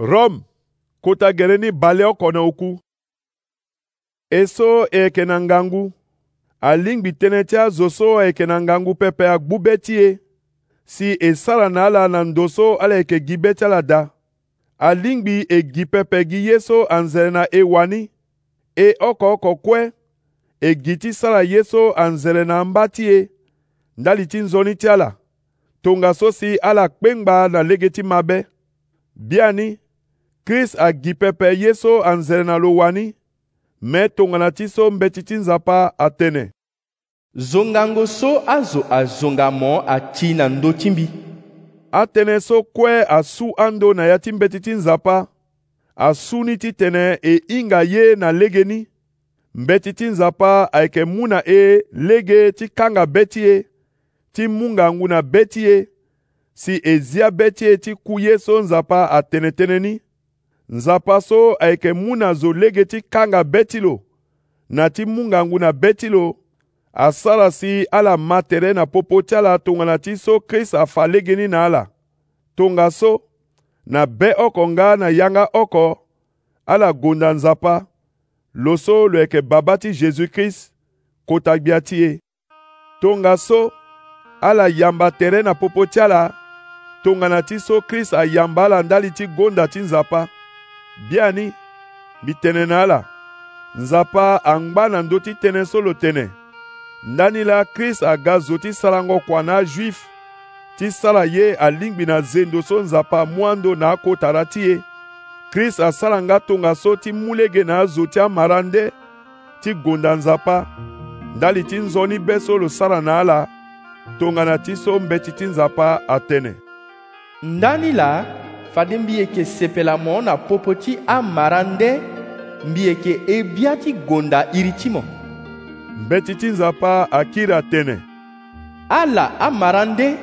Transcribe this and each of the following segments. Rome kota gere n'ịbalị ọkọ na okwu eso eke na ngangu alingbitene ti azo so ayeke na ngangu pepe agbu be ti e si e sara na ala na ndo so ala yeke gi be ti ala da alingbi e gi pepe gi ye so anzere na e wani e oko oko kue e gi ti sara ye so anzere na amba ti e ndali ti nzoni ti ala tongaso si ala kpengba na lege ti mabe bia ni krist agi pepe ye so anzele na lo wani mɛ tongana ti so mbeti ti nzapa atënë zongango so azo azonga mo ati na ndö ti mbi atënë so kue asu ando na ya ti mbeti ti nzapa asu ni titene e hinga ye na lege ni mbeti ti nzapa ayeke mu na e lege ti kanga be ti e ti mu ngangu na be ti e si e zia be ti e ti ku ye so nzapa atene tënë ni nzapa so ayeke mu na zo lege ti kanga be ti lo na ti mungangu na be ti lo asara si ala ma tere na popo ti ala tongana ti so krist afa lege ni na ala tongaso na be oko nga na yanga oko ala gonda nzapa lo so lo yeke babâ ti jésus-christ kota gbia ti e tongaso ala yamba tere na popo ti ala tongana ti so krist ayamba ala ndali ti gonda ti nzapa biani mbi tene na ala nzapa angba na ndö ti tënë so lo tene ndani la krist aga zo ti sarango kua na ajuife ti sara ye alingbi na zendo so nzapa mwando na akotara ti e krist asara nga tongaso ti mu lege na azo ti amara nde ti gonda nzapa ndali ti nzoni be so lo sara na ala tongana ti so mbeti ti nzapa atene ndani la fade mbi yeke sepela mo na popo ti amara nde mbi yeke ebia ti gonda iri ti mo mbeti ti nzapa akiri atene ala amara nde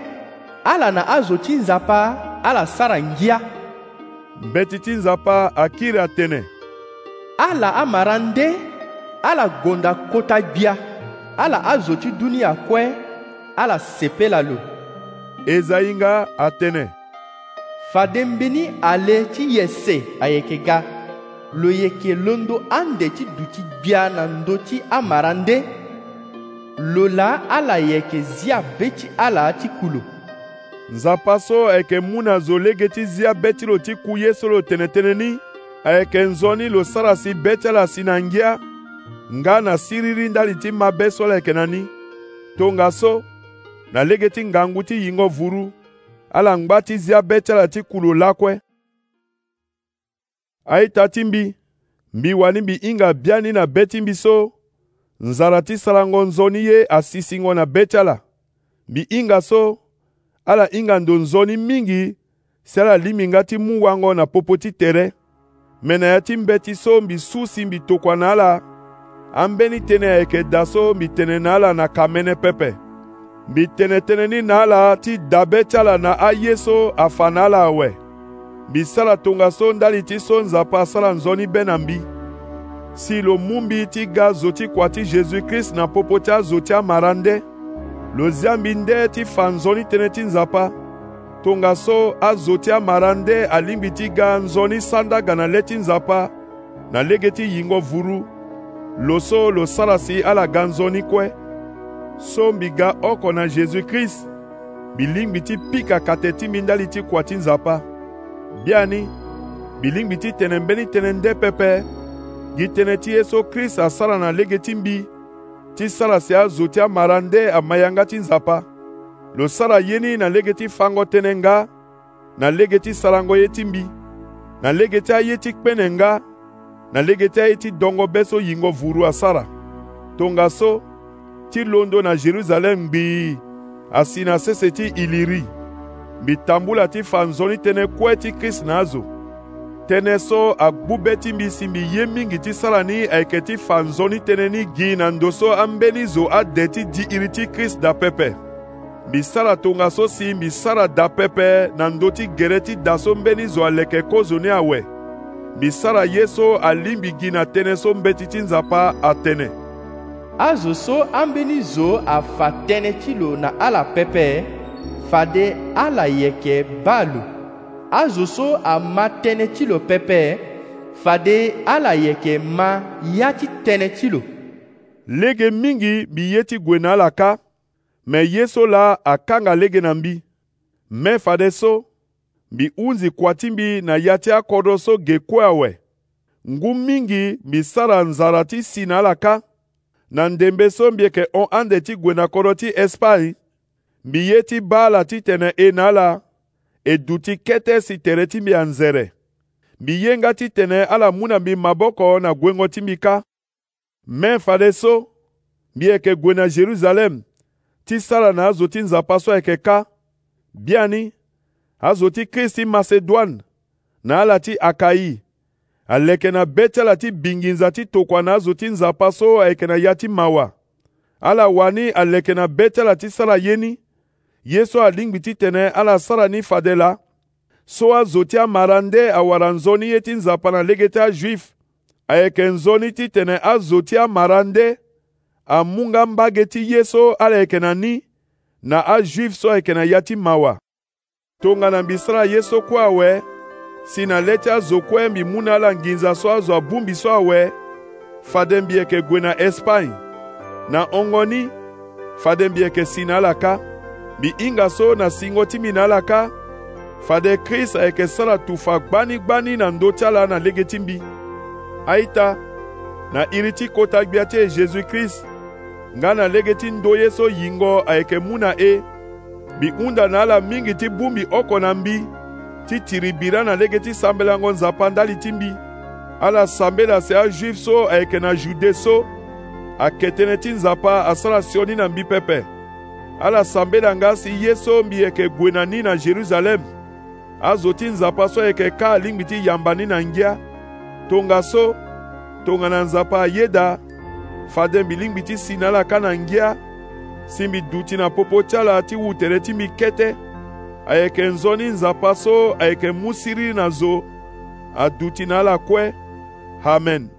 ala na azo ti nzapa ala sara ngia mbeti ti nzapa akiri atene ala amara nde ala gonda kota gbia ala azo ti dunia kue ala sepela lo e za hinga atene faden beni ale ti yese ayeke ga lo yeke londo ande ti duti gbia na ndö ti amara nde lo laa ala yeke zia be ti ala ti kulu nzapa so ayeke mu na zo lege ti zia be ti lo ti ku ye so lo tene tënë ni ayeke nzoni lo sara si be ti ala si na ngia nga na siriri ndali ti mabe so ala yeke na ni tongaso na lege ti ngangu ti yingo vuru ala ngbati zia betsela ti kulo lakue aita ti mbi mbi wani mbi hinga biani na be ti mbi so nzala ti sarango nzoni ye asisingo na be ti ala mbi hinga so ala hinga ndo nzoni mingi si ala limi nga ti mu wango na popo ti tere me na ya ti mbe ti so mbi su si mbi tokua na ala ambeni tënë ayeke da so mbi tene na ala na kamene pepe mitɛnɛtɛnɛni n'a la ti dabɛ ti ala na aye so afa n'a la awɛ mbi sala tongaso ndali ti so nzapa asala nzoni bɛ na mbi si lo mu mbi ti ga zo ti kua ti jésus-krist na popo ti azo ti amara nde lo zia mbi nde ti fa nzoni tënë ti nzapa tongaso azo ti amara nde alingbi ti ga nzoni sandaga na le ti nzapa na lege ti yingo vuru lo so lo sara si ala ga nzoni kue sombi ga oko na jésus-krist bilingbi ti pikaka tene ti mindali ti kua ti nzapa bia ni bilingbi ti tene mbeni tënë nde pepe gi tënë ti ye so krist asara na lege ti mbi ti sara si azo ti amara nde amayanga ti nzapa lo sara ye ni na lege ti fango tënë nga na lege ti sarango ye ti mbi na lege ti aye ti kpene nga na lege ti aye ti dongo be so yingo vuru asara tongaso ti londo na jerusalemu mbii asi na sese ti iliri mbi tambula ti fa nzoni tënë kue ti krist na azo tënë so agbu be ti mbi si mbi ye mingi ti sara ni ayeke ti fa nzoni tënë ni gi na ndo so ambeni zo ade ti diiri ti krist dapepe mbi sara tongaso si mbi sara dapepe na ndö ti gere ti daso mbeni zo aleke kozo ni awe mbi sara ye so alingbi gi na tënë so mbeti ti nzapa atënë azo so ambeni zo afa tënë ti lo na ala pëpe fa de ala yeke baa lo azo so ama tënë ti lo pëpe fa de ala yeke ma ya ti tënë ti lo lege mingi mbi ye ti gue na ala ka me ye so la akanga lege na mbi me fade so mbi hunzi kua ti mbi na ya ti akodo so ge kue awe ngu mingi mbi sara nzara ti si na ala ka na ndembe so mbie yeke hon ande ti gue na kodro ti espagne mbi ye ti baa la titene e na ala e duû ti kete si tere ti mbi anzere mbi ye nga titene ala mu na mbi maboko na guengo ti mbi ka me fade so mbi yeke gue na jeruzalem ti sara na azo ti nzapa so ayeke ka biani azo ti krist ti masedoine na ala ti akayi ayeke na be ti ala ti binginza ti tokua na azo ti nzapa so ayeke na ya ti mawa ala wani ayeke na be ti ala ti sara ye ni ye so alingbi titene ala sara ni fade la so azo ti amara nde awara nzoni ye ti nzapa na lege ti ajuif ayeke nzoni titene azo ti amara nde amunga mbage ti ye so ala yeke na ni na ajuif so ayeke na ya ti mawa tongana mbi sara ye so kue awe si na le ti azokue mbi mu na ala nginza so azo abungbi so awe fade mbi yeke gue na espagne na hongoni fade mbi yeke si na alaka mbi hinga so na singo ti mbi na alaka fade krist ayeke sara tufa gbanigbani na ndö ti ala na lege ti mbi aita na iri ti kota gbia ti e jésus krist nga na lege ti ndö ye so yingo ayeke mu e. na e mbi hunda na ala mingi ti bungbi oko na mbi ti tiri bira na ndenge ti sambela yango nzapa ndali ti mbi ala sambela si ajuife so ayeke na jude so ayeke tënë ti nzapa asara sioni na mbi pepe ala sambela nga si ye so mbi yeke gue na ni na jeruzalem azo ti nzapa so ayeke kâ alingbi ti yamba ni na ngia tongaso tongana nzapa ayeda fade mbi lingbi ti si na ala kâ na ngia si mbi duti na popo ti ala ti wutere ti mbi kete ayeke nzoni nzapa so ayeke mu siri na zo aduti na ala kue amen